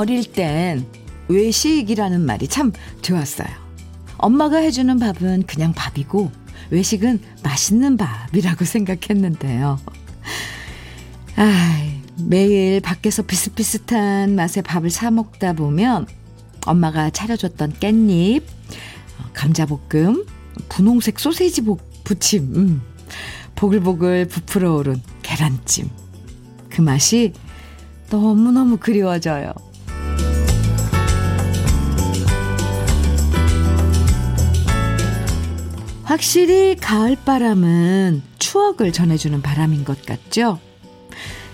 어릴 땐 외식이라는 말이 참 좋았어요. 엄마가 해주는 밥은 그냥 밥이고 외식은 맛있는 밥이라고 생각했는데요. 아, 매일 밖에서 비슷비슷한 맛의 밥을 사 먹다 보면 엄마가 차려줬던 깻잎, 감자볶음, 분홍색 소세지 부침, 음, 보글보글 부풀어 오른 계란찜. 그 맛이 너무너무 그리워져요. 확실히 가을바람은 추억을 전해주는 바람인 것 같죠?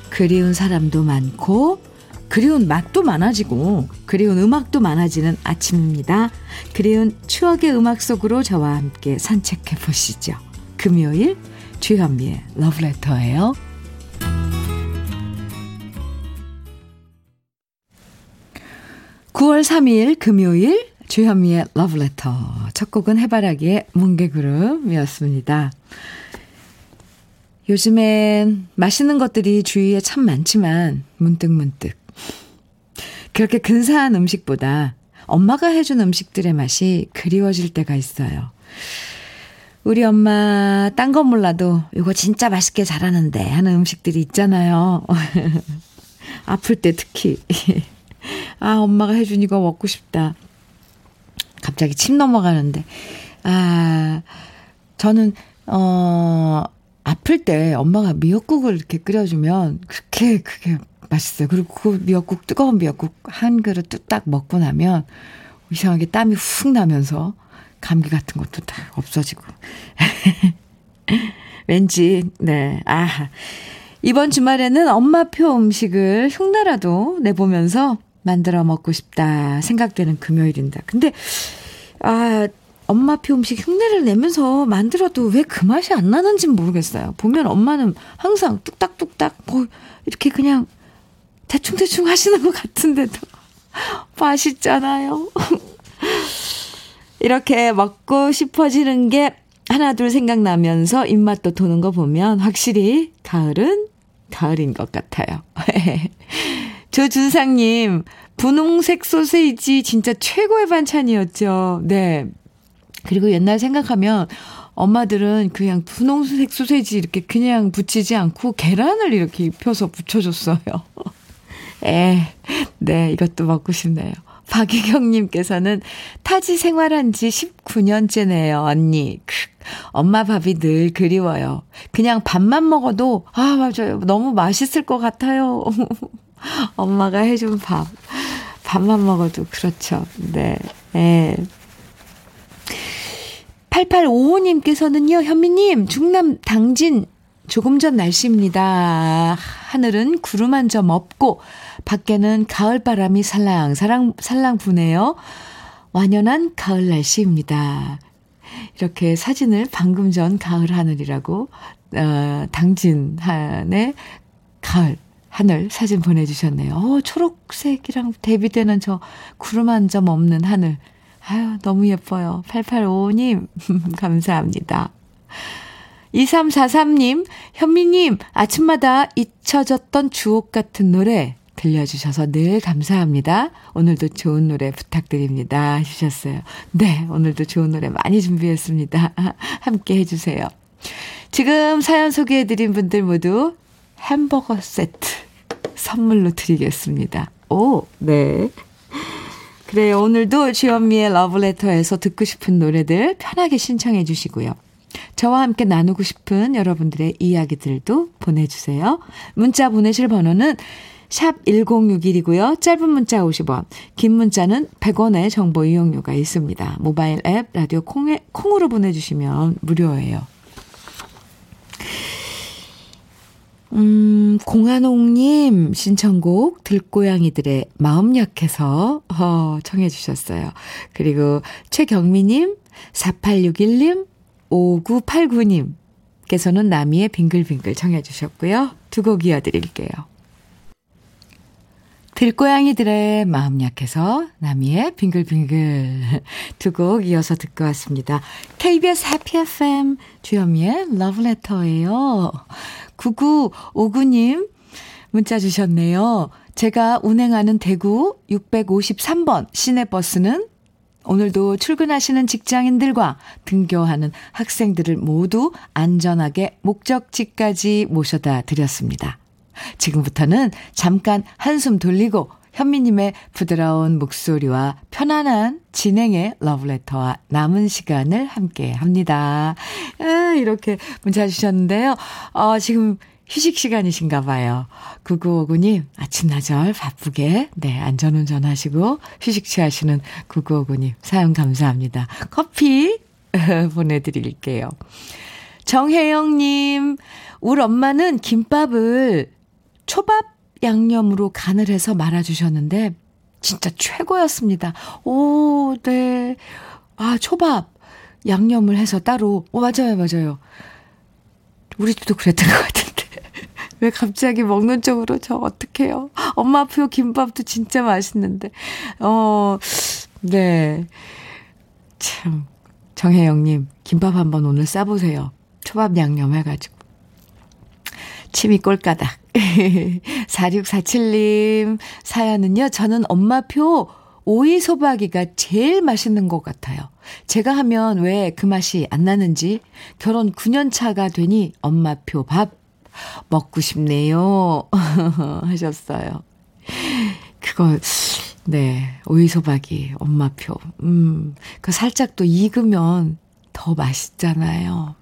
그리운 사람도 많고, 그리운 맛도 많아지고, 그리운 음악도 많아지는 아침입니다. 그리운 추억의 음악 속으로 저와 함께 산책해 보시죠. 금요일, 주현미의 러브레터예요. 9월 3일 금요일 주현미의 러브레터. 첫 곡은 해바라기의 뭉게그룹이었습니다. 요즘엔 맛있는 것들이 주위에 참 많지만 문득문득 그렇게 근사한 음식보다 엄마가 해준 음식들의 맛이 그리워질 때가 있어요. 우리 엄마 딴 건 몰라도 이거 진짜 맛있게 잘하는데 하는 음식들이 있잖아요. 아플 때 특히. 아, 엄마가 해준 이거 먹고 싶다. 갑자기 침 넘어가는데. 아, 저는, 어, 아플 때 엄마가 미역국을 이렇게 끓여주면 그렇게, 그게 맛있어요. 그리고 그 미역국, 뜨거운 미역국 한 그릇 뚝딱 먹고 나면 이상하게 땀이 훅 나면서 감기 같은 것도 다 없어지고. 왠지, 네, 아. 이번 주말에는 엄마표 음식을 흉내라도 내보면서 만들어 먹고 싶다 생각되는 금요일인데. 근데, 아, 엄마표 음식 흉내를 내면서 만들어도 왜 그 맛이 안 나는지 모르겠어요. 보면 엄마는 항상 뚝딱뚝딱 뭐 이렇게 그냥 대충대충 하시는 것 같은데도 맛있잖아요. 이렇게 먹고 싶어지는 게 하나 둘 생각나면서 입맛도 도는 거 보면 확실히 가을은 가을인 것 같아요. 조준상님, 분홍색 소세지 진짜 최고의 반찬이었죠. 네. 그리고 옛날 생각하면 엄마들은 그냥 분홍색 소세지 이렇게 그냥 붙이지 않고 계란을 이렇게 입혀서 붙여줬어요. 에, 네, 이것도 먹고 싶네요. 박희경님께서는 타지 생활한 지 19년째네요, 언니. 엄마 밥이 늘 그리워요. 그냥 밥만 먹어도, 아, 맞아요. 너무 맛있을 것 같아요. 엄마가 해준 밥. 밥만 먹어도 그렇죠. 네. 네. 8855님께서는요, 현미님, 충남 당진 조금 전 날씨입니다. 하늘은 구름 한 점 없고, 밖에는 가을 바람이 살랑 살랑, 살랑 부네요. 완연한 가을 날씨입니다. 이렇게 사진을 방금 전 가을 하늘이라고, 어, 당진한의 가을 하늘 사진 보내주셨네요. 어, 초록색이랑 대비되는 저 구름 한 점 없는 하늘. 아유, 너무 예뻐요. 8855님, 감사합니다. 2343님, 현미님, 아침마다 잊혀졌던 주옥 같은 노래 들려주셔서 늘 감사합니다. 오늘도 좋은 노래 부탁드립니다. 해주셨어요. 네, 오늘도 좋은 노래 많이 준비했습니다. 함께 해주세요. 지금 사연 소개해드린 분들 모두 햄버거 세트 선물로 드리겠습니다. 오, 네. 그래요. 오늘도 주현미의 러브레터에서 듣고 싶은 노래들 편하게 신청해 주시고요. 저와 함께 나누고 싶은 여러분들의 이야기들도 보내주세요. 문자 보내실 번호는 샵 1061이고요. 짧은 문자 50원, 긴 문자는 100원의 정보 이용료가 있습니다. 모바일 앱, 라디오 콩에, 콩으로 보내주시면 무료예요. 음, 공한옥님 신청곡 들고양이들의 마음 약해서 어, 청해 주셨어요. 그리고 최경미님, 4861님, 5989님께서는 나미의 빙글빙글 청해 주셨고요. 두 곡 이어드릴게요. 들고양이들의 마음 약해서 나미의 빙글빙글 두 곡 이어서 듣고 왔습니다. KBS 해피 FM 주현미의 러브레터예요. 9959님 문자 주셨네요. 제가 운행하는 대구 653번 시내버스는 오늘도 출근하시는 직장인들과 등교하는 학생들을 모두 안전하게 목적지까지 모셔다 드렸습니다. 지금부터는 잠깐 한숨 돌리고 현미님의 부드러운 목소리와 편안한 진행의 러브레터와 남은 시간을 함께 합니다. 아, 이렇게 문자 주셨는데요. 어, 지금 휴식 시간이신가 봐요. 9959님, 아침나절 바쁘게, 네, 안전운전 하시고, 휴식 취하시는 9959님, 사연 감사합니다. 커피 보내드릴게요. 정혜영님, 우리 엄마는 김밥을 초밥 양념으로 간을 해서 말아주셨는데, 진짜 최고였습니다. 오, 네. 아, 초밥 양념을 해서 따로. 오, 맞아요, 맞아요. 우리 집도 그랬던 것 같은데. 왜 갑자기 먹는 쪽으로 저 어떡해요. 엄마표 김밥도 진짜 맛있는데. 어, 네. 참. 정혜영님, 김밥 한번 오늘 싸보세요. 초밥 양념 해가지고. 침이 꼴까닥. 4647님 사연은요, 저는 엄마표 오이 소박이가 제일 맛있는 것 같아요. 제가 하면 왜 그 맛이 안 나는지 결혼 9년 차가 되니 엄마표 밥 먹고 싶네요. 하셨어요. 그거, 네, 오이 소박이, 엄마표. 음, 그 살짝 또 익으면 더 맛있잖아요.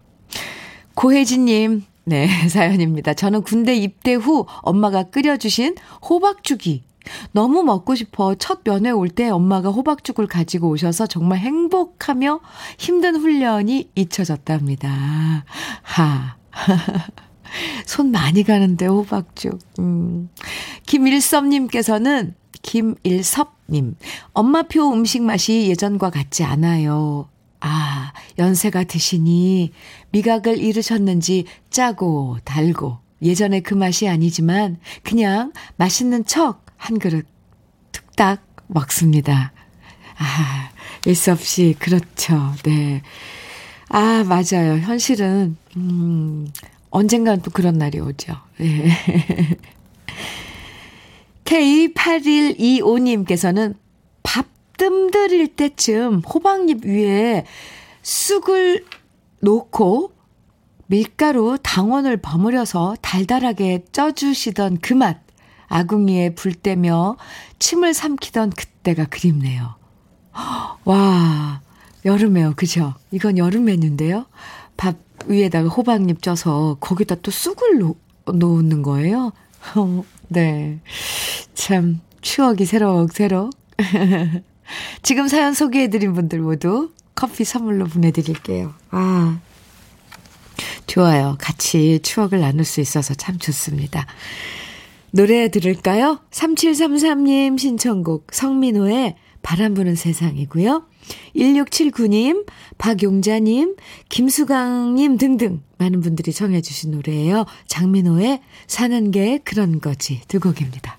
고혜진 님, 네, 사연입니다. 저는 군대 입대 후 엄마가 끓여주신 호박죽이 너무 먹고 싶어 첫 면회 올 때 엄마가 호박죽을 가지고 오셔서 정말 행복하며 힘든 훈련이 잊혀졌답니다. 하. 손 많이 가는데, 호박죽. 음. 김일섭님께서는, 김일섭님, 엄마표 음식 맛이 예전과 같지 않아요. 아, 연세가 드시니 미각을 잃으셨는지 짜고 달고 예전에 그 맛이 아니지만 그냥 맛있는 척 한 그릇 툭딱 먹습니다. 아, 일섭 씨, 그렇죠. 네. 아, 맞아요. 현실은, 음, 언젠간 또 그런 날이 오죠. 예. K8125님께서는 밥 뜸들일 때쯤 호박잎 위에 쑥을 놓고 밀가루 당원을 버무려서 달달하게 쪄주시던 그 맛. 아궁이에 불 때며 침을 삼키던 그때가 그립네요. 와, 여름에요. 그죠? 이건 여름 메뉴인데요. 밥 위에다가 호박잎 쪄서 거기다 또 쑥을 놓, 놓는 거예요. 어, 네. 참, 추억이 새록새록. 지금 사연 소개해드린 분들 모두 커피 선물로 보내드릴게요. 아, 좋아요. 같이 추억을 나눌 수 있어서 참 좋습니다. 노래 들을까요? 3733님 신청곡 성민호의 바람 부는 세상이고요. 1679님, 박용자님, 김수강님 등등 많은 분들이 청해주신 노래예요. 장민호의 사는 게 그런 거지 두 곡입니다.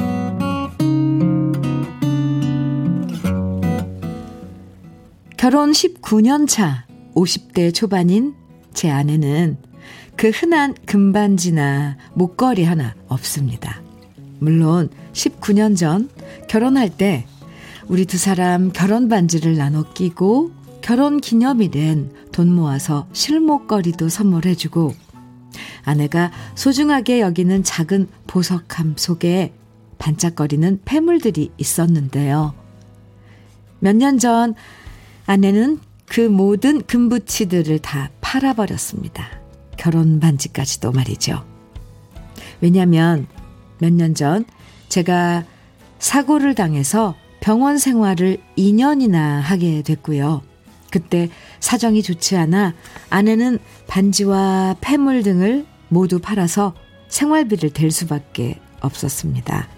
결혼 19년 차 50대 초반인 제 아내는 그 흔한 금반지나 목걸이 하나 없습니다. 물론 19년 전 결혼할 때 우리 두 사람 결혼 반지를 나눠 끼고 결혼 기념일엔 돈 모아서 실목걸이도 선물해주고 아내가 소중하게 여기는 작은 보석함 속에 반짝거리는 폐물들이 있었는데요. 몇 년 전 아내는 그 모든 금부치들을 다 팔아버렸습니다. 결혼 반지까지도 말이죠. 왜냐면 몇 년 전 제가 사고를 당해서 병원 생활을 2년이나 하게 됐고요. 그때 사정이 좋지 않아 아내는 반지와 폐물 등을 모두 팔아서 생활비를 댈 수밖에 없었습니다.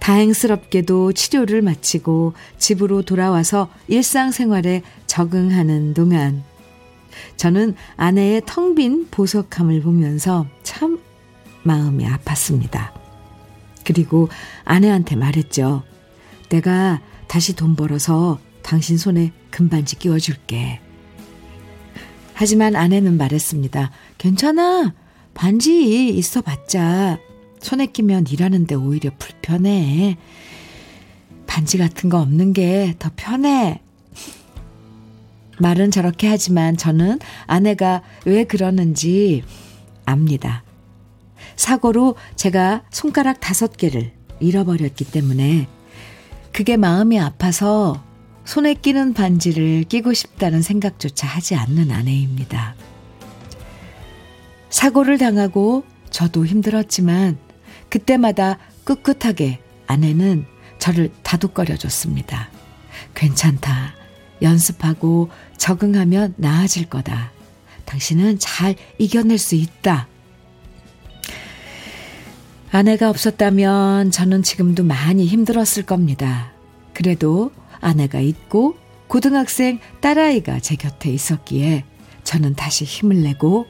다행스럽게도 치료를 마치고 집으로 돌아와서 일상생활에 적응하는 동안 저는 아내의 텅 빈 보석함을 보면서 참 마음이 아팠습니다. 그리고 아내한테 말했죠. 내가 다시 돈 벌어서 당신 손에 금반지 끼워줄게. 하지만 아내는 말했습니다. 괜찮아. 반지 있어 봤자 손에 끼면 일하는데 오히려 불편해. 반지 같은 거 없는 게 더 편해. 말은 저렇게 하지만 저는 아내가 왜 그러는지 압니다. 사고로 제가 손가락 다섯 개를 잃어버렸기 때문에 그게 마음이 아파서 손에 끼는 반지를 끼고 싶다는 생각조차 하지 않는 아내입니다. 사고를 당하고 저도 힘들었지만 그때마다 꿋꿋하게 아내는 저를 다독거려 줬습니다. 괜찮다. 연습하고 적응하면 나아질 거다. 당신은 잘 이겨낼 수 있다. 아내가 없었다면 저는 지금도 많이 힘들었을 겁니다. 그래도 아내가 있고 고등학생 딸아이가 제 곁에 있었기에 저는 다시 힘을 내고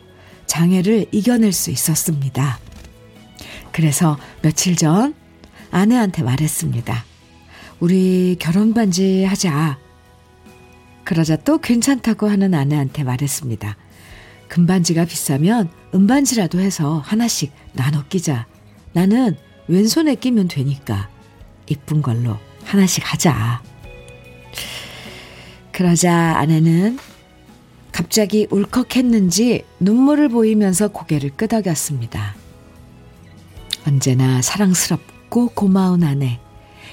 장애를 이겨낼 수 있었습니다. 그래서 며칠 전 아내한테 말했습니다. 우리 결혼 반지 하자. 그러자 또 괜찮다고 하는 아내한테 말했습니다. 금반지가 비싸면 은반지라도 해서 하나씩 나눠 끼자. 나는 왼손에 끼면 되니까 이쁜 걸로 하나씩 하자. 그러자 아내는 갑자기 울컥했는지 눈물을 보이면서 고개를 끄덕였습니다. 언제나 사랑스럽고 고마운 아내.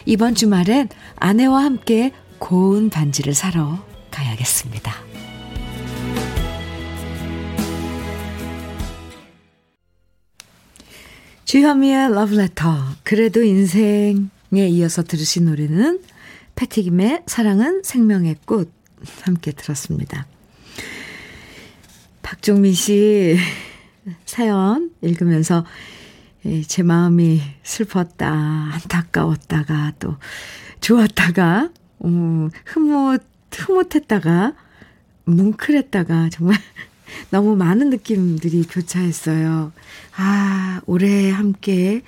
이번 주말엔 아내와 함께 고운 반지를 사러 가야겠습니다. 주현미의 러브레터. 그래도 인생에 이어서 들으신 노래는 패티김의 사랑은 생명의 꽃 함께 들었습니다. 박종민 씨 사연 읽으면서 제 마음이 슬펐다, 안타까웠다가 또 좋았다가 음, 흐뭇 흐뭇했다가 뭉클했다가 정말 너무 많은 느낌들이 교차했어요. 아, 오래 함께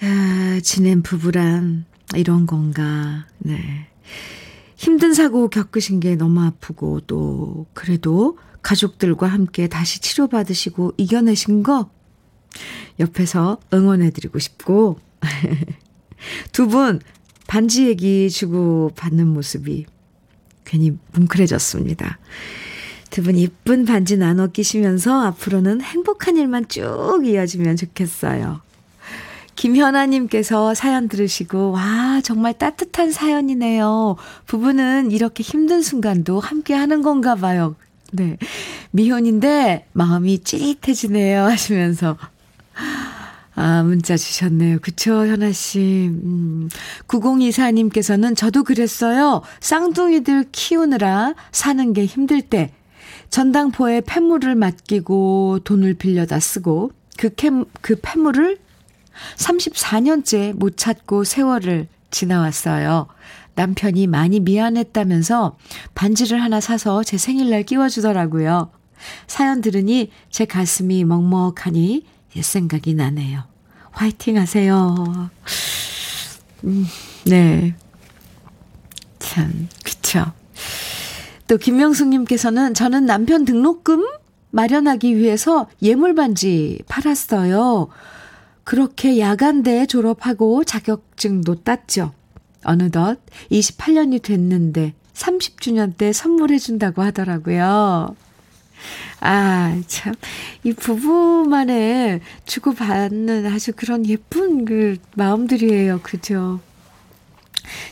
아, 지낸 부부란 이런 건가. 네. 힘든 사고 겪으신 게 너무 아프고 또 그래도 가족들과 함께 다시 치료받으시고 이겨내신 거 옆에서 응원해드리고 싶고 두 분 반지 얘기 주고 받는 모습이 괜히 뭉클해졌습니다. 두 분 이쁜 반지 나눠 끼시면서 앞으로는 행복한 일만 쭉 이어지면 좋겠어요. 김현아님께서 사연 들으시고, 와, 정말 따뜻한 사연이네요. 부부는 이렇게 힘든 순간도 함께 하는 건가 봐요. 네. 미혼인데 마음이 찌릿해지네요. 하시면서. 아, 문자 주셨네요. 그쵸, 현아 씨. 음. 9024님께서는 저도 그랬어요. 쌍둥이들 키우느라 사는 게 힘들 때 전당포에 폐물을 맡기고 돈을 빌려다 쓰고 그, 캠, 그 폐물을 34년째 못 찾고 세월을 지나왔어요. 남편이 많이 미안했다면서 반지를 하나 사서 제 생일날 끼워주더라고요. 사연 들으니 제 가슴이 먹먹하니 옛 생각이 나네요. 화이팅 하세요. 음, 네. 참, 그쵸. 또 김명숙님께서는 저는 남편 등록금 마련하기 위해서 예물반지 팔았어요. 그렇게 야간대 졸업하고 자격증도 땄죠. 어느덧 28년이 됐는데 30주년 때 선물해준다고 하더라고요. 아, 참. 이 부부만의 주고받는 아주 그런 예쁜 그 마음들이에요. 그죠?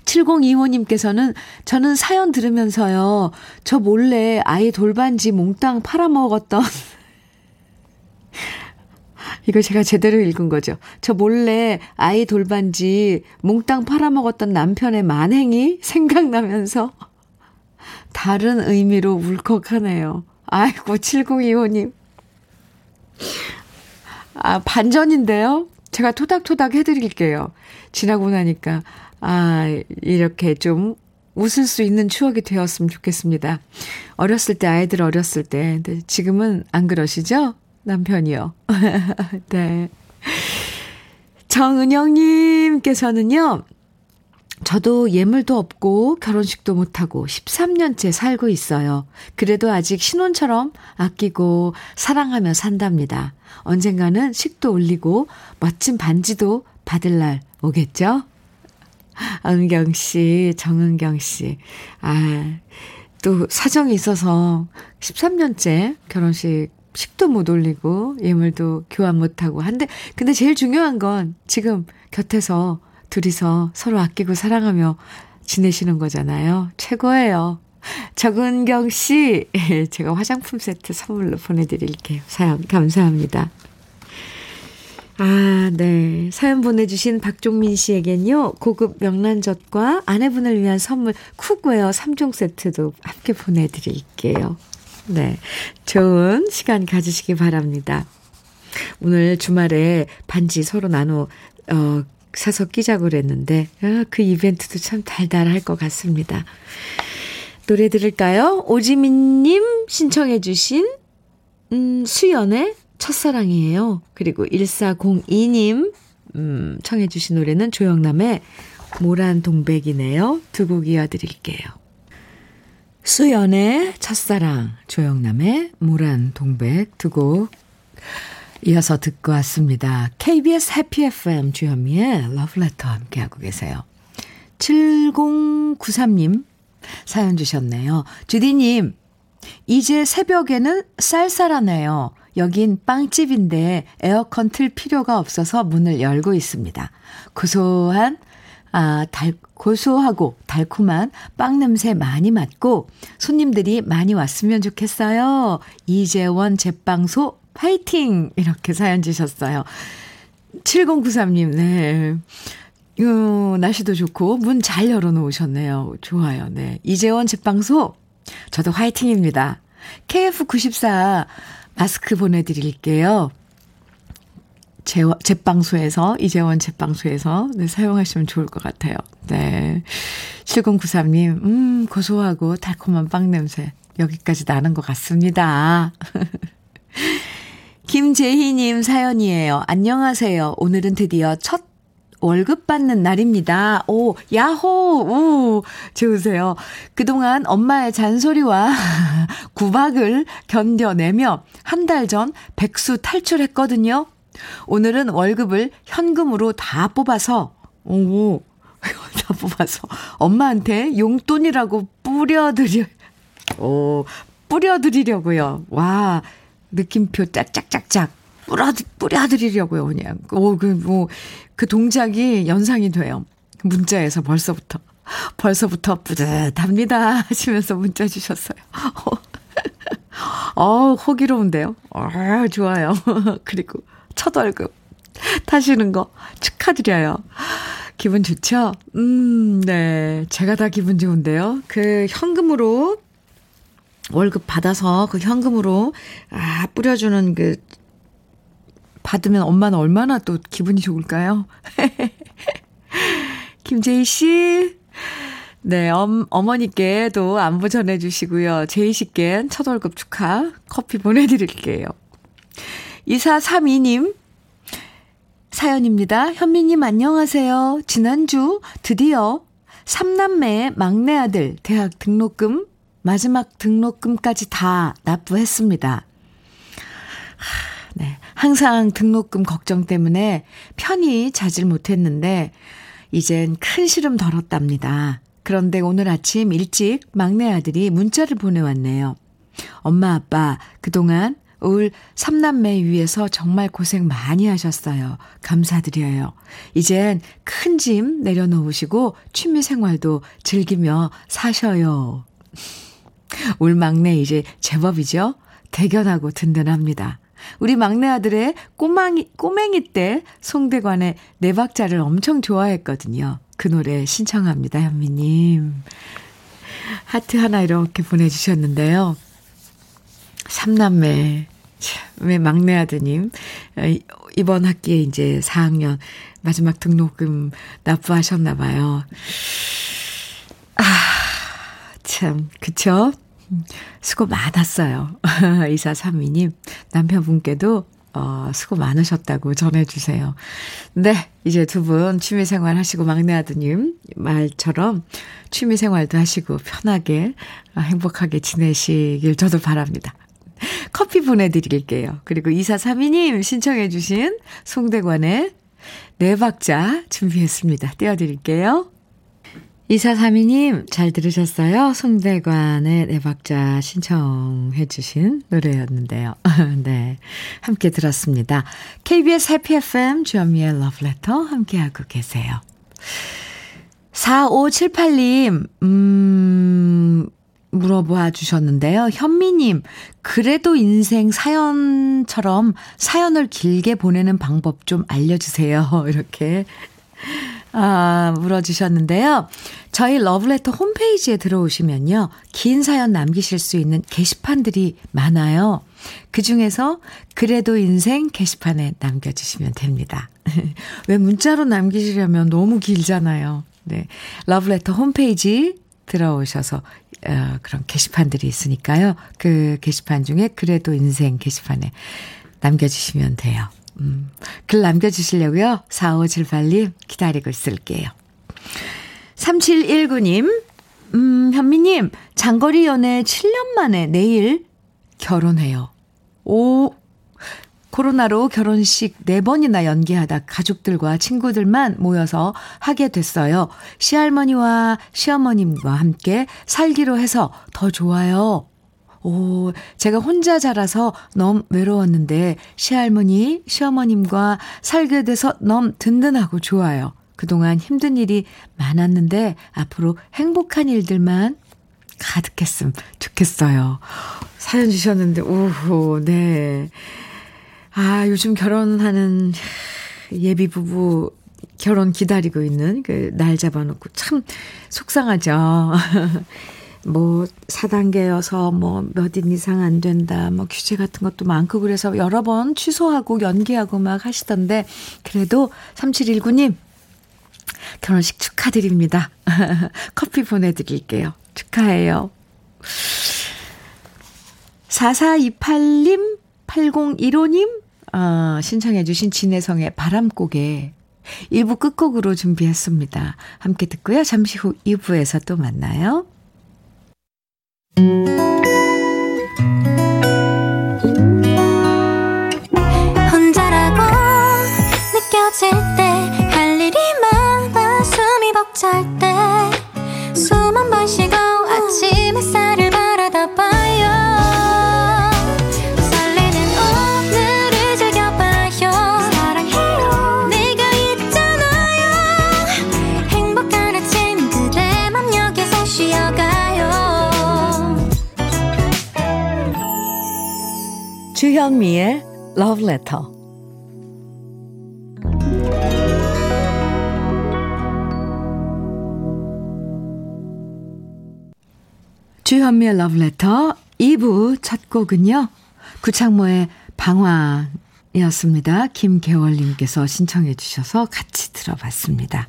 7025님께서는 저는 사연 들으면서요, 저 몰래 아이 돌반지 몽땅 팔아먹었던, 이거 제가 제대로 읽은 거죠. 저 몰래 아이 돌반지 몽땅 팔아먹었던 남편의 만행이 생각나면서 다른 의미로 울컥하네요. 아이고, 7025님. 아, 반전인데요? 제가 토닥토닥 해드릴게요. 지나고 나니까, 아, 이렇게 좀 웃을 수 있는 추억이 되었으면 좋겠습니다. 어렸을 때, 아이들 어렸을 때. 지금은 안 그러시죠? 남편이요. 네. 정은영님께서는요, 저도 예물도 없고 결혼식도 못하고 13년째 살고 있어요. 그래도 아직 신혼처럼 아끼고 사랑하며 산답니다. 언젠가는 식도 올리고 멋진 반지도 받을 날 오겠죠? 은경 씨, 정은경 씨. 아, 또 사정이 있어서 13년째 결혼식 식도 못 올리고 예물도 교환 못 하고 한데 근데 제일 중요한 건 지금 곁에서 둘이서 서로 아끼고 사랑하며 지내시는 거잖아요. 최고예요. 정은경 씨, 제가 화장품 세트 선물로 보내드릴게요. 사연 감사합니다. 아, 네. 사연 보내주신 박종민 씨에겐요, 고급 명란젓과 아내분을 위한 선물 cookware 3종 세트도 함께 보내드릴게요. 네. 좋은 시간 가지시기 바랍니다. 오늘 주말에 반지 서로 나눠, 어, 사서 끼자고 그랬는데, 아, 그 이벤트도 참 달달할 것 같습니다. 노래 들을까요? 오지민님 신청해 주신, 음, 수연의 첫사랑이에요. 그리고 1402님, 음, 청해 주신 노래는 조영남의 모란 동백이네요. 두 곡 이어드릴게요. 수연의 첫사랑, 조영남의 모란 동백 두 곡 이어서 듣고 왔습니다. KBS 해피 FM 주현미의 러브레터 함께하고 계세요. 7093님 사연 주셨네요. 주디님, 이제 새벽에는 쌀쌀하네요. 여긴 빵집인데 에어컨 틀 필요가 없어서 문을 열고 있습니다. 고소한 아, 달, 고소하고 달콤한 빵 냄새 많이 맡고 손님들이 많이 왔으면 좋겠어요. 이재원 제빵소 파이팅! 이렇게 사연 주셨어요. 7093님, 네. 요, 날씨도 좋고, 문 잘 열어놓으셨네요. 좋아요, 네. 이재원 제빵소, 저도 화이팅입니다. KF94 마스크 보내드릴게요. 제, 제빵소에서, 이재원 제빵소에서 네, 사용하시면 좋을 것 같아요. 네. 7093님, 음, 고소하고 달콤한 빵 냄새. 여기까지 나는 것 같습니다. 김재희님 사연이에요. 안녕하세요. 오늘은 드디어 첫 월급 받는 날입니다. 오, 야호! 오, 좋으세요. 그동안 엄마의 잔소리와 구박을 견뎌내며 한 달 전 백수 탈출했거든요. 오늘은 월급을 현금으로 다 뽑아서, 오, 다 뽑아서 엄마한테 용돈이라고 뿌려드려, 오, 뿌려드리려고요. 와, 느낌표 짝짝짝짝 뿌려, 뿌려드리려고요, 그냥. 오, 그, 뭐, 그 동작이 연상이 돼요. 문자에서 벌써부터. 벌써부터 뿌듯합니다. 하시면서 문자 주셨어요. 어, 호기로운데요. 아, 좋아요. 그리고 첫 월급 타시는 거 축하드려요. 기분 좋죠? 음, 네. 제가 다 기분 좋은데요. 그 현금으로 월급 받아서 그 현금으로 아 뿌려주는 그 받으면 엄마는 얼마나 또 기분이 좋을까요? 김재희 씨, 네, 엄, 어머니께도 안부 전해주시고요. 제희 씨께 첫 월급 축하 커피 보내드릴게요. 2432님, 사연입니다. 현미님 안녕하세요. 지난주 드디어 3남매의 막내 아들 대학 등록금 마지막 등록금까지 다 납부했습니다. 네. 항상 등록금 걱정 때문에 편히 자질 못했는데, 이젠 큰 시름 덜었답니다. 그런데 오늘 아침 일찍 막내 아들이 문자를 보내왔네요. 엄마, 아빠, 그동안 올 삼남매 위해서 정말 고생 많이 하셨어요. 감사드려요. 이젠 큰 짐 내려놓으시고 취미 생활도 즐기며 사셔요. 울 막내 이제 제법이죠? 대견하고 든든합니다. 우리 막내 아들의 꼬망이, 꼬맹이 때 송대관의 네 박자를 엄청 좋아했거든요. 그 노래 신청합니다, 현미님. 하트 하나 이렇게 보내주셨는데요. 삼남매, 왜 막내 아드님, 어, 이번 학기에 이제 4학년 마지막 등록금 납부하셨나봐요. 아, 참, 그쵸? 수고 많았어요. 2432님, 남편분께도 어, 수고 많으셨다고 전해주세요. 네, 이제 두 분 취미생활 하시고 막내 아드님 말처럼 취미생활도 하시고 편하게 어, 행복하게 지내시길 저도 바랍니다. 커피 보내드릴게요. 그리고 2432님 신청해주신 송대관의 네 박자 준비했습니다. 띄워드릴게요. 2432님, 잘 들으셨어요? 송대관의 네 박자 신청해주신 노래였는데요. 네. 함께 들었습니다. KBS 해피 FM 주현미의 러브레터 함께하고 계세요. 4578님, 음, 물어봐 주셨는데요. 현미님, 그래도 인생 사연처럼 사연을 길게 보내는 방법 좀 알려주세요. 이렇게 아, 물어주셨는데요. 저희 러브레터 홈페이지에 들어오시면요. 긴 사연 남기실 수 있는 게시판들이 많아요. 그 중에서 그래도 인생 게시판에 남겨주시면 됩니다. 왜 문자로 남기시려면 너무 길잖아요. 네. 러브레터 홈페이지 들어오셔서 어, 그런 게시판들이 있으니까요. 그 게시판 중에 그래도 인생 게시판에 남겨주시면 돼요. 음, 글 남겨주시려고요. 4578님 기다리고 있을게요. 3719님, 음, 현미님, 장거리 연애 7년 만에 내일 결혼해요. 오, 코로나로 결혼식 4번이나 연기하다 가족들과 친구들만 모여서 하게 됐어요. 시할머니와 시어머님과 함께 살기로 해서 더 좋아요. 오, 제가 혼자 자라서 너무 외로웠는데 시할머니, 시어머님과 살게 돼서 너무 든든하고 좋아요. 그동안 힘든 일이 많았는데 앞으로 행복한 일들만 가득했음 좋겠어요. 사연 주셨는데, 오호, 네. 아, 요즘 결혼하는 예비 부부 결혼 기다리고 있는 그 날 잡아놓고 참 속상하죠. 뭐 4단계여서 뭐 몇 인 이상 안 된다. 뭐 규제 같은 것도 많고 그래서 여러 번 취소하고 연기하고 막 하시던데 그래도 3719님 결혼식 축하드립니다. 커피 보내 드릴게요. 축하해요. 4428님, 8015님, 어, 신청해 주신 진혜성의 바람고개 1부 끝곡으로 준비했습니다. 함께 듣고요. 잠시 후 2부에서 또 만나요. 혼자라고 느껴질 때할 일이 많아 숨이 벅찰 때숨 한번 쉬고 주현미의 Love Letter 주현미의 Love Letter 2부 첫 곡은요. 구창모의 방황이었습니다. 김계월님께서 신청해 주셔서 같이 들어봤습니다.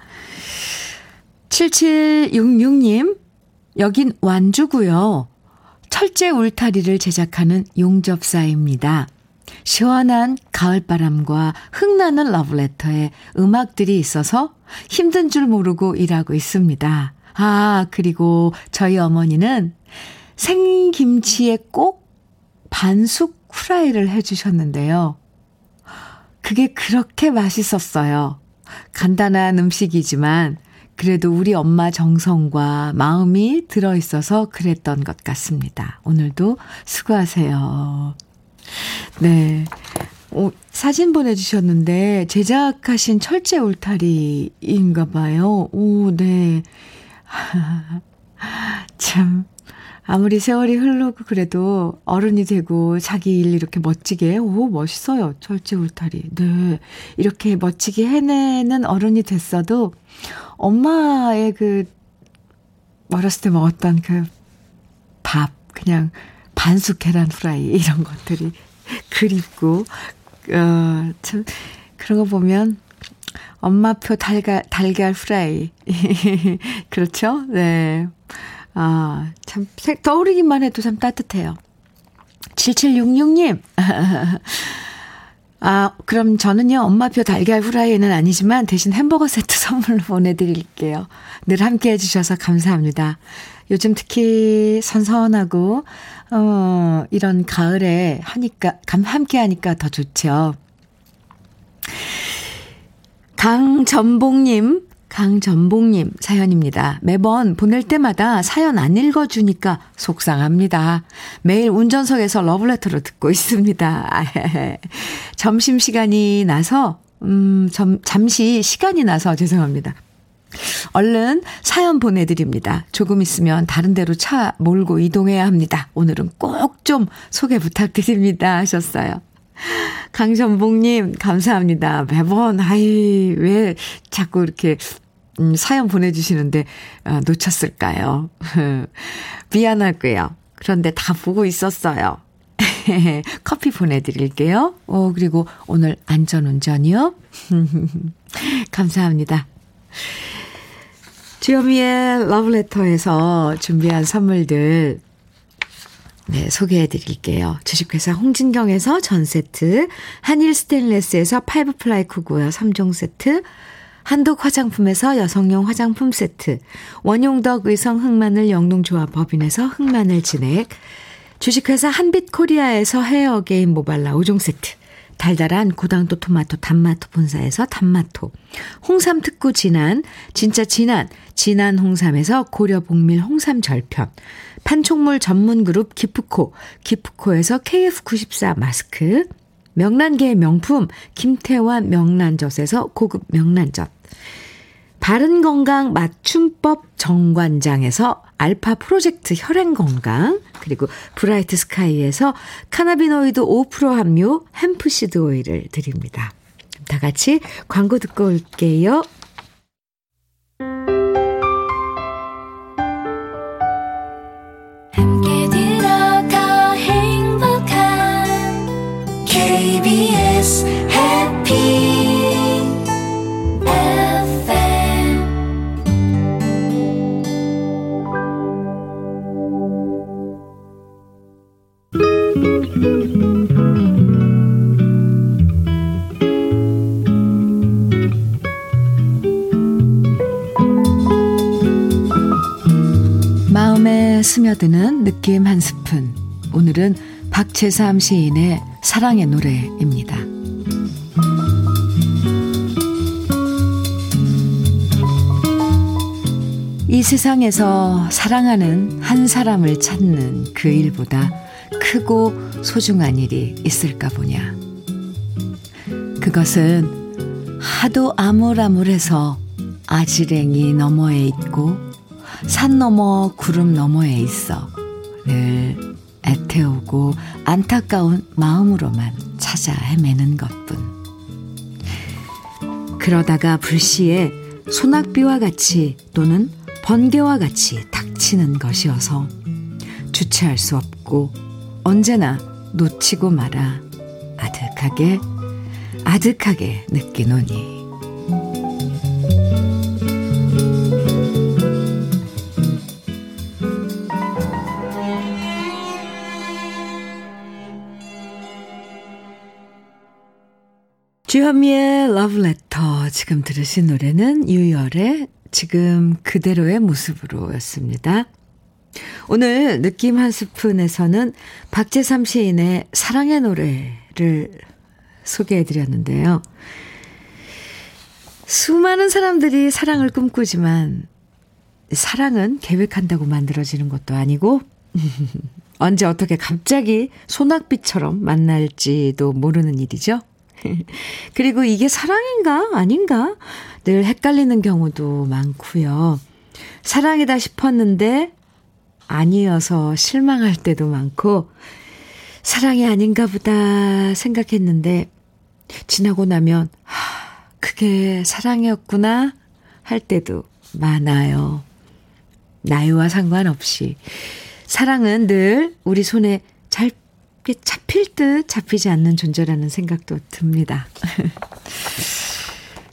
7766님, 여긴 완주고요. 철제 울타리를 제작하는 용접사입니다. 시원한 가을바람과 흥나는 러브레터에 음악들이 있어서 힘든 줄 모르고 일하고 있습니다. 아, 그리고 저희 어머니는 생김치에 꼭 반숙 후라이를 해주셨는데요. 그게 그렇게 맛있었어요. 간단한 음식이지만 그래도 우리 엄마 정성과 마음이 들어있어서 그랬던 것 같습니다. 오늘도 수고하세요. 네. 오, 사진 보내주셨는데, 제작하신 철제 울타리인가 봐요. 오, 네. 참. 아무리 세월이 흐르고 그래도 어른이 되고 자기 일 이렇게 멋지게, 오, 멋있어요. 철제 울타리. 네. 이렇게 멋지게 해내는 어른이 됐어도 엄마의 그, 어렸을 때 먹었던 그 밥, 그냥 반숙 계란 프라이 이런 것들이 그립고 어, 참 그런 거 보면 엄마표 달걀 달걀 프라이 그렇죠? 네. 아, 참 떠오르기만 해도 참 따뜻해요. 7766님. 아, 그럼 저는요, 엄마표 달걀 후라이는 아니지만 대신 햄버거 세트 선물로 보내드릴게요. 늘 함께 해주셔서 감사합니다. 요즘 특히 선선하고, 어, 이런 가을에 하니까, 함께 하니까 더 좋죠. 강전봉님, 강전봉님 사연입니다. 매번 보낼 때마다 사연 안 읽어주니까 속상합니다. 매일 운전석에서 러브레터로 듣고 있습니다. 점심시간이 나서, 음, 점, 잠시 시간이 나서 죄송합니다. 얼른 사연 보내드립니다. 조금 있으면 다른 데로 차 몰고 이동해야 합니다. 오늘은 꼭 좀 소개 부탁드립니다. 하셨어요. 강전봉님, 감사합니다. 매번, 아이, 왜 자꾸 이렇게, 음, 사연 보내주시는데, 아, 놓쳤을까요? 미안하고요. 그런데 다 보고 있었어요. 커피 보내드릴게요. 어, 그리고 오늘 안전운전이요. 감사합니다. 주여미의 러브레터에서 준비한 선물들 네, 소개해 드릴게요. 주식회사 홍진경에서 전 세트, 한일 스테인레스에서 five ply cookware 3종 세트, 한독 화장품에서 여성용 화장품 세트, 원용덕 의성 흑마늘 영농조합 법인에서 흑마늘 진액, 주식회사 한빛코리아에서 헤어 게임 모발라 5종 세트, 달달한 고당도 토마토 단마토 본사에서 단마토, 홍삼 특구 진한, 진짜 진한, 진한 홍삼에서 고려 봉밀 홍삼 절편, 판촉물 전문 그룹 기프코, 기프코에서 KF94 마스크, 명란계의 명품 김태환 명란젓에서 고급 명란젓, 바른건강 맞춤법 정관장에서 알파 프로젝트 혈행건강, 그리고 브라이트 스카이에서 cannabinoid 5% 함유 hempseed 오일을 드립니다. 다 같이 광고 듣고 올게요. 함께 들어가 행복한 KBS 마음에 스며드는 느낌 한 스푼. 오늘은 박재삼 시인의 사랑의 노래입니다. 이 세상에서 사랑하는 한 사람을 찾는 그 일보다 크고 소중한 일이 있을까 보냐. 그것은 하도 아물아물해서 아지랭이 너머에 있고 산 너머 구름 너머에 있어 늘 애태우고 안타까운 마음으로만 찾아 헤매는 것뿐. 그러다가 불시에 소낙비와 같이 또는 번개와 같이 닥치는 것이어서 주체할 수 없고 언제나 놓치고 말아 아득하게 아득하게 느끼노니 주현미의 러브레터 지금 들으신 노래는 유열의 지금 그대로의 모습으로 였습니다. 오늘 느낌 한 스푼에서는 박재삼 시인의 사랑의 노래를 소개해 드렸는데요. 수많은 사람들이 사랑을 꿈꾸지만 사랑은 계획한다고 만들어지는 것도 아니고 언제 어떻게 갑자기 소낙비처럼 만날지도 모르는 일이죠. 그리고 이게 사랑인가 아닌가 늘 헷갈리는 경우도 많고요. 사랑이다 싶었는데 아니어서 실망할 때도 많고 사랑이 아닌가 보다 생각했는데 지나고 나면 하, 그게 사랑이었구나 할 때도 많아요. 나이와 상관없이 사랑은 늘 우리 손에 잘 잡힐 듯 잡히지 않는 존재라는 생각도 듭니다.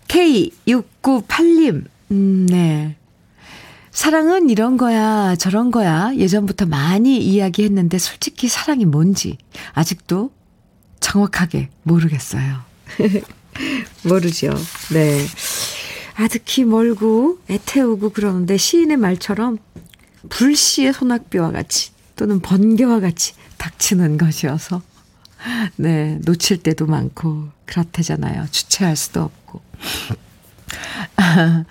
K698님, 음, 네. 사랑은 이런 거야, 저런 거야. 예전부터 많이 이야기했는데 솔직히 사랑이 뭔지 아직도 정확하게 모르겠어요. 모르죠. 네. 아득히 멀고 애태우고 그러는데 시인의 말처럼 불시의 소낙비와 같이 또는 번개와 같이 닥치는 것이어서 네, 놓칠 때도 많고 그렇대잖아요. 주체할 수도 없고.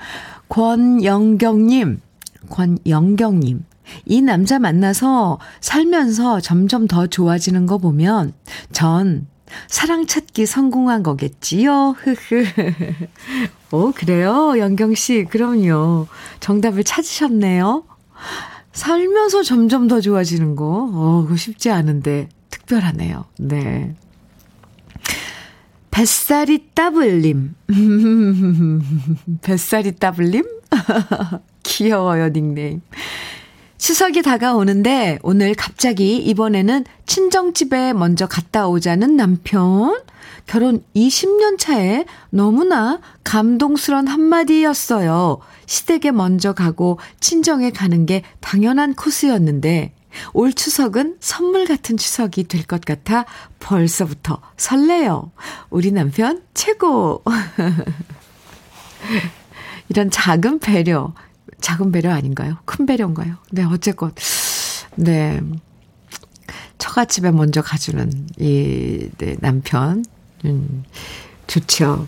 권영경님, 권영경님, 이 남자 만나서 살면서 점점 더 좋아지는 거 보면 전 사랑 찾기 성공한 거겠지요. 흐흐. 오, 그래요? 영경 씨. 그럼요. 정답을 찾으셨네요. 살면서 점점 더 좋아지는 거. 어, 그거 쉽지 않은데 특별하네요. 네. 뱃살이 따블님. 뱃살이 따블님? 귀여워요, 닉네임. 추석이 다가오는데 오늘 갑자기 이번에는 친정집에 먼저 갔다 오자는 남편. 결혼 20년 차에 너무나 감동스런 한마디였어요. 시댁에 먼저 가고 친정에 가는 게 당연한 코스였는데 올 추석은 선물 같은 추석이 될 것 같아 벌써부터 설레요. 우리 남편 최고. 이런 작은 배려 작은 배려 아닌가요? 큰 배려인가요? 네, 어쨌건. 네. 처갓집에 먼저 가주는 이, 네, 남편. 음, 좋죠.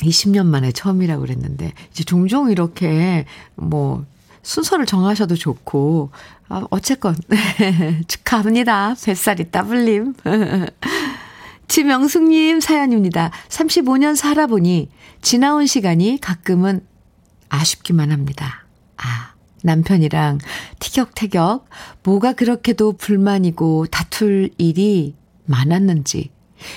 20년 만에 처음이라고 그랬는데, 이제 종종 이렇게, 뭐, 순서를 정하셔도 좋고, 아, 어쨌건, 축하합니다. 뱃살이 따블림. 지명숙님 사연입니다. 35년 살아보니, 지나온 시간이 가끔은 아쉽기만 합니다. 아, 남편이랑 티격태격 뭐가 그렇게도 불만이고 다툴 일이 많았는지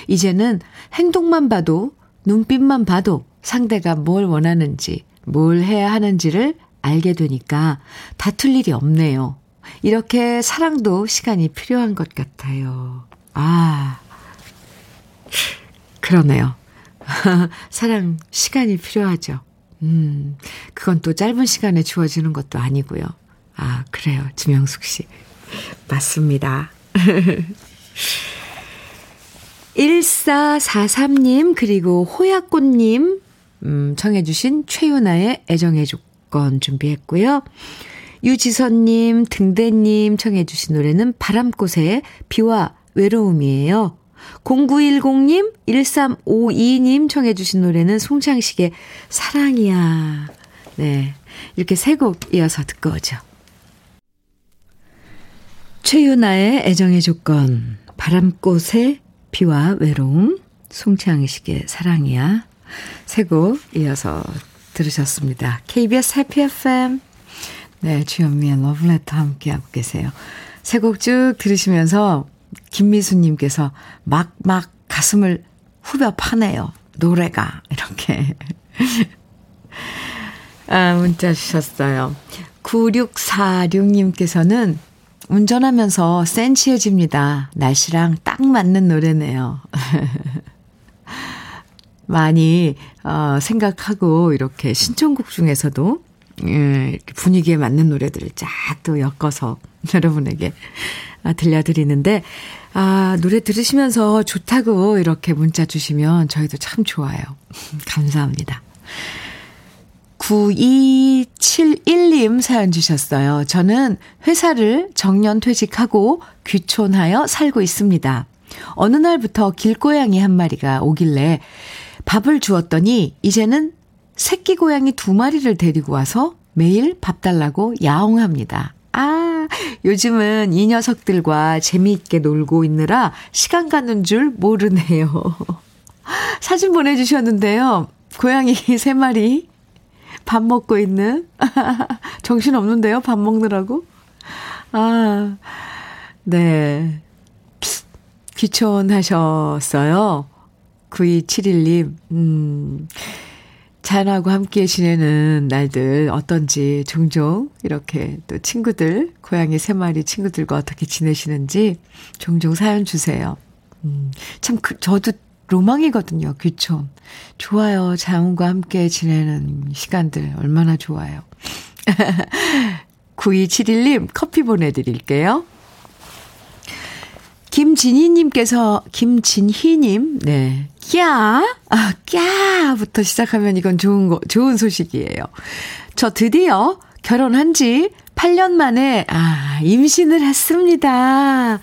이제는 행동만 봐도 눈빛만 봐도 상대가 뭘 원하는지 뭘 해야 하는지를 알게 되니까 다툴 일이 없네요. 이렇게 사랑도 시간이 필요한 것 같아요. 아, 그러네요. 사랑 시간이 필요하죠. 음, 그건 또 짧은 시간에 주어지는 것도 아니고요. 아, 그래요. 지명숙 씨. 맞습니다. 1443님, 그리고 호야꽃님, 음, 청해주신 최윤아의 애정의 조건 준비했고요. 유지선님, 등대님 청해주신 노래는 바람꽃의 비와 외로움이에요. 0910님, 1352님 청해주신 노래는 송창식의 사랑이야. 네. 이렇게 세 곡 이어서 듣고 오죠. 최윤아의 애정의 조건, 바람꽃의 비와 외로움, 송창식의 사랑이야. 세 곡 이어서 들으셨습니다. KBS 해피 FM. 네, 주현미의 러브레터 함께하고 계세요. 세 곡 쭉 들으시면서 김미수님께서 막, 막 가슴을 후벼 파네요. 노래가. 이렇게. 아, 문자 주셨어요. 9646님께서는 운전하면서 센치해집니다. 날씨랑 딱 맞는 노래네요. 많이, 어, 생각하고 이렇게 신청곡 중에서도, 음, 분위기에 맞는 노래들을 쫙 또 엮어서 여러분에게 아, 들려드리는데, 아, 노래 들으시면서 좋다고 이렇게 문자 주시면 저희도 참 좋아요. 감사합니다. 9271님 사연 주셨어요. 저는 회사를 정년 퇴직하고 귀촌하여 살고 있습니다. 어느 날부터 길고양이 한 마리가 오길래 밥을 주었더니 이제는 새끼 고양이 두 마리를 데리고 와서 매일 밥 달라고 야옹합니다. 아, 요즘은 이 녀석들과 재미있게 놀고 있느라 시간 가는 줄 모르네요. 사진 보내주셨는데요. 고양이 세 마리 밥 먹고 있는. 정신 없는데요, 밥 먹느라고? 아, 네. 귀촌하셨어요. 9271님, 음, 자연하고 함께 지내는 날들 어떤지 종종 이렇게 또 친구들, 고양이 세 마리 친구들과 어떻게 지내시는지 종종 사연 주세요. 음, 참, 그, 저도 로망이거든요, 귀촌. 좋아요. 자연과 함께 지내는 시간들 얼마나 좋아요. 9271님 커피 보내드릴게요. 김진희님께서, 김진희님, 네. 꺄! 아, 꺄부터 시작하면 이건 좋은 거, 좋은 소식이에요. 저 드디어 결혼한 지 8년 만에, 아, 임신을 했습니다.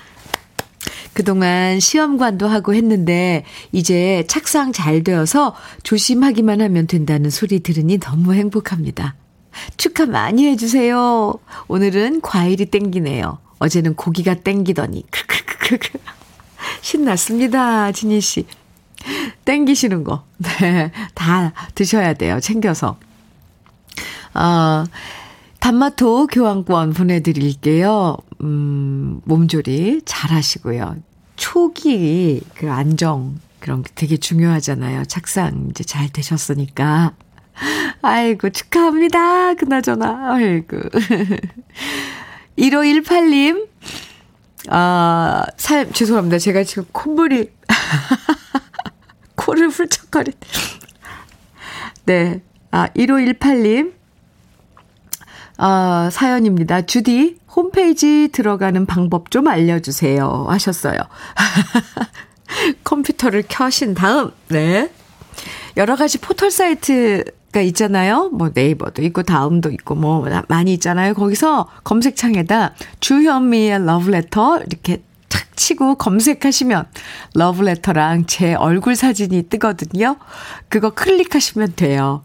그동안 시험관도 하고 했는데, 이제 착상 잘 되어서 조심하기만 하면 된다는 소리 들으니 너무 행복합니다. 축하 많이 해주세요. 오늘은 과일이 땡기네요. 어제는 고기가 땡기더니, 크크크크크. 신났습니다, 진희 씨. 땡기시는 거. 네. 다 드셔야 돼요. 챙겨서. 아, 단마토 교환권 보내드릴게요. 음, 몸조리 잘 하시고요. 초기 그 안정, 그런 게 되게 중요하잖아요. 착상 이제 잘 되셨으니까. 아이고, 축하합니다. 그나저나. 아이고. 1518님, 아, 살, 죄송합니다. 제가 지금 콧물이, 코를 훌쩍거리. 네. 아, 1518님, 아, 사연입니다. 주디, 홈페이지 들어가는 방법 좀 알려주세요. 하셨어요. 컴퓨터를 켜신 다음, 네. 여러 가지 포털 사이트가 있잖아요. 뭐 네이버도 있고 다음도 있고 뭐 많이 있잖아요. 거기서 검색창에다 주현미의 러브레터 이렇게 탁 치고 검색하시면 러브레터랑 제 얼굴 사진이 뜨거든요. 그거 클릭하시면 돼요.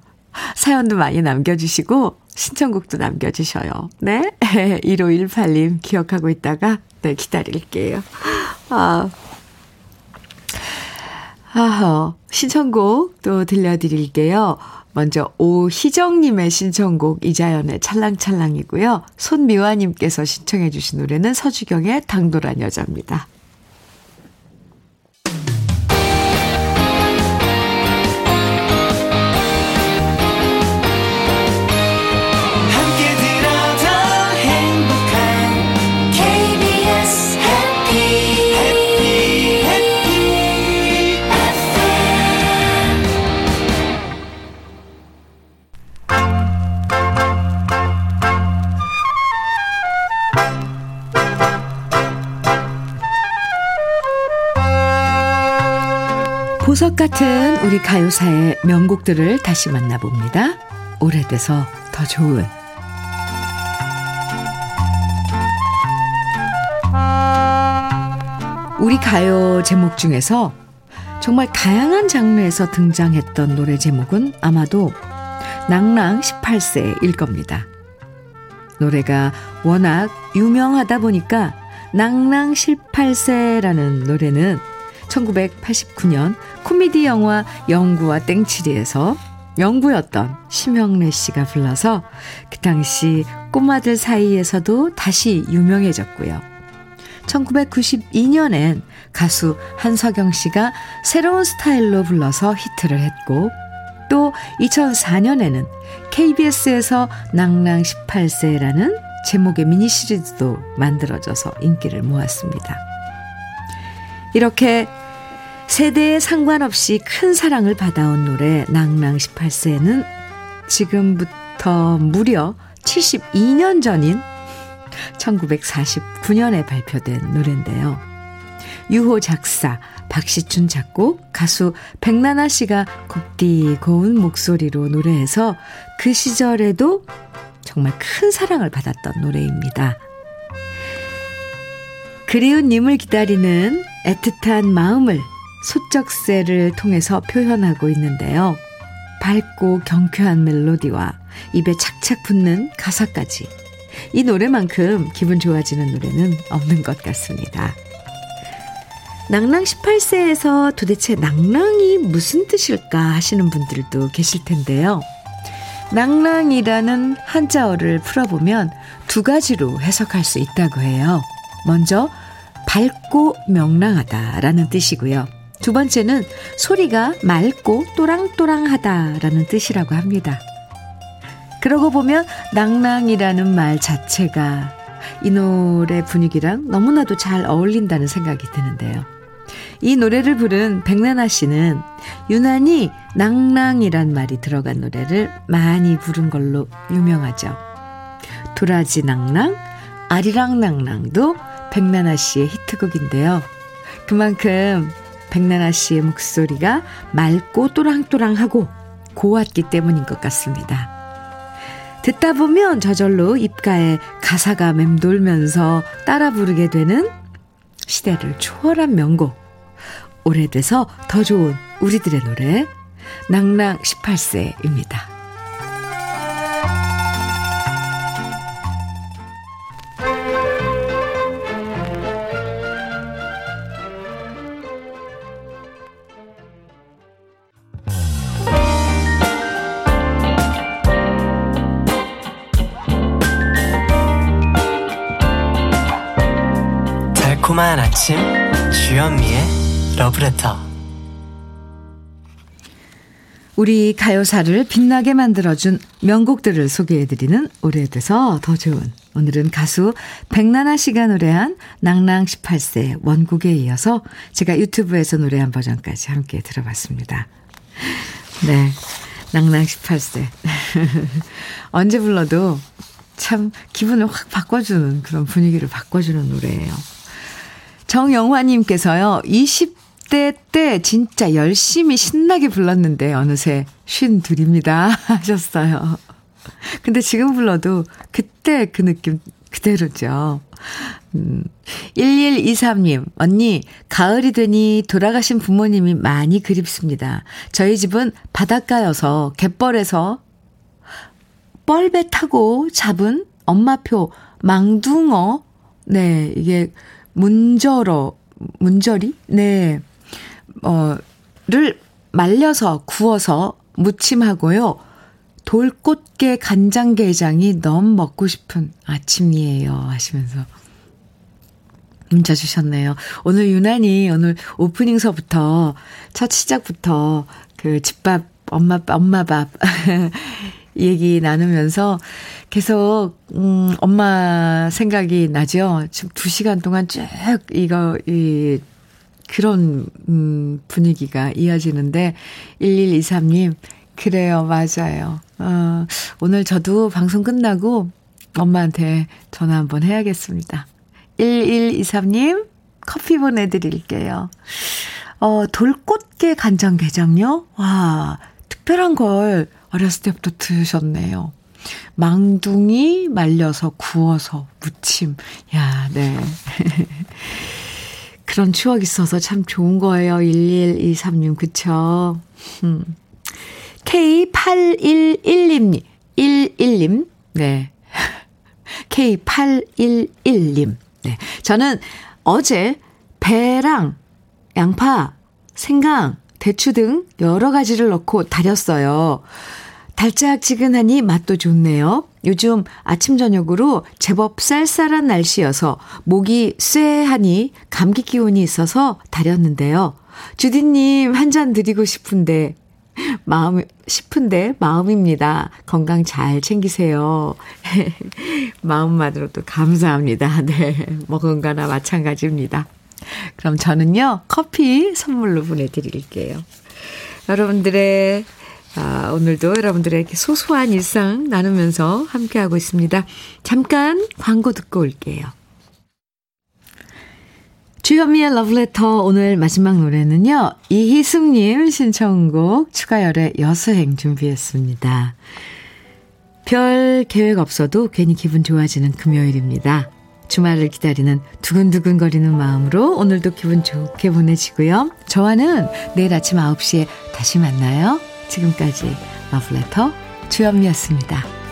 사연도 많이 남겨주시고 신청곡도 남겨주셔요. 네? 1518님 기억하고 있다가 네 기다릴게요. 아, 아허, 신청곡 또 들려드릴게요. 먼저 오희정님의 신청곡 이자연의 찰랑찰랑이고요. 손미화님께서 신청해 주신 노래는 서주경의 당돌한 여자입니다. 보석 같은 우리 가요사의 명곡들을 다시 만나봅니다. 오래돼서 더 좋은 우리 가요 제목 중에서 정말 다양한 장르에서 등장했던 노래 제목은 아마도 낭랑 18세일 겁니다. 노래가 워낙 유명하다 보니까 낭랑 18세라는 노래는 1989년 코미디 영화 영구와 땡치리에서 영구였던 심형래 씨가 불러서 그 당시 꼬마들 사이에서도 다시 유명해졌고요. 1992년엔 가수 한석영 씨가 새로운 스타일로 불러서 히트를 했고 또 2004년에는 KBS에서 낭랑 18세라는 제목의 미니 시리즈도 만들어져서 인기를 모았습니다. 이렇게 세대에 상관없이 큰 사랑을 받아온 노래 낭랑 18세는 지금부터 무려 72년 전인 1949년에 발표된 노래인데요. 유호 작사, 박시춘 작곡, 가수 백나나 씨가 곱디 고운 목소리로 노래해서 그 시절에도 정말 큰 사랑을 받았던 노래입니다. 그리운 님을 기다리는 애틋한 마음을 소쩍새를 통해서 표현하고 있는데요. 밝고 경쾌한 멜로디와 입에 착착 붙는 가사까지. 이 노래만큼 기분 좋아지는 노래는 없는 것 같습니다. 낭랑 18세에서 도대체 낭랑이 무슨 뜻일까 하시는 분들도 계실 텐데요. 낭랑이라는 한자어를 풀어보면 두 가지로 해석할 수 있다고 해요. 먼저, 밝고 명랑하다라는 뜻이고요. 두 번째는 소리가 맑고 또랑또랑하다라는 뜻이라고 합니다. 그러고 보면 낭낭이라는 말 자체가 이 노래 분위기랑 너무나도 잘 어울린다는 생각이 드는데요. 이 노래를 부른 백나나 씨는 유난히 낭낭이란 말이 들어간 노래를 많이 부른 걸로 유명하죠. 도라지 낭낭, 아리랑 낭낭도 백나나 씨의 히트곡인데요. 그만큼 백나나 씨의 목소리가 맑고 또랑또랑하고 고왔기 때문인 것 같습니다. 듣다 보면 저절로 입가에 가사가 맴돌면서 따라 부르게 되는 시대를 초월한 명곡. 오래돼서 더 좋은 우리들의 노래, 낭낭 18세입니다. 달콤한 아침 주현미의 러브레터 우리 가요사를 빛나게 만들어준 명곡들을 소개해드리는 오래돼서 더 좋은 오늘은 가수 백나나 씨가 노래한 낭낭 18세 원곡에 이어서 제가 유튜브에서 노래한 버전까지 함께 들어봤습니다. 네. 낭낭 18세. 언제 불러도 참 기분을 확 바꿔주는 그런 분위기를 바꿔주는 노래예요. 정영화님께서요, 20대 때 진짜 열심히 신나게 불렀는데 어느새 쉰 둘입니다. 하셨어요. 근데 지금 불러도 그때 그 느낌 그대로죠. 음, 1123님, 언니, 가을이 되니 돌아가신 부모님이 많이 그립습니다. 저희 집은 바닷가여서 갯벌에서 뻘배 타고 잡은 엄마표 망둥어, 네, 이게 문저러, 문저리? 네. 어, 를 말려서 구워서 무침하고요. 돌꽃게 간장게장이 너무 먹고 싶은 아침이에요. 하시면서 문자 주셨네요. 오늘 유난히 오늘 오프닝서부터 첫 시작부터 그 집밥 엄마 엄마 밥 얘기 나누면서 계속, 음, 엄마 생각이 나죠? 지금 두 시간 동안 쭉 이거, 이, 그런, 음, 분위기가 이어지는데, 1123님, 그래요, 맞아요. 어, 오늘 저도 방송 끝나고 엄마한테 전화 한번 해야겠습니다. 1123님, 커피 보내드릴게요. 어, 돌꽃게 간장게장요? 와, 특별한 걸 어렸을 때부터 드셨네요. 망둥이 말려서 구워서 무침. 야, 네. 그런 추억 있어서 참 좋은 거예요. 11236, 그쵸? 음. K811님, 11님, 네. K811님, 네. 저는 어제 배랑 양파, 생강, 대추 등 여러 가지를 넣고 달였어요. 달짝지근하니 맛도 좋네요. 요즘 아침 저녁으로 제법 쌀쌀한 날씨여서 목이 쇠하니 감기 기운이 있어서 다렸는데요. 주디님 한 잔 드리고 싶은데 마음 싶은데 마음입니다. 건강 잘 챙기세요. 마음만으로도 감사합니다. 네. 먹은 거나 마찬가지입니다. 그럼 저는요, 커피 선물로 보내드릴게요. 여러분들의 아, 오늘도 여러분들에게 소소한 일상 나누면서 함께하고 있습니다. 잠깐 광고 듣고 올게요. 주현미의 러브레터 오늘 마지막 노래는요. 이희숙님 신청곡 추가열의 여수행 준비했습니다. 별 계획 없어도 괜히 기분 좋아지는 금요일입니다. 주말을 기다리는 두근두근 거리는 마음으로 오늘도 기분 좋게 보내시고요. 저와는 내일 아침 9시에 다시 만나요. 지금까지 러브레터 주현미였습니다.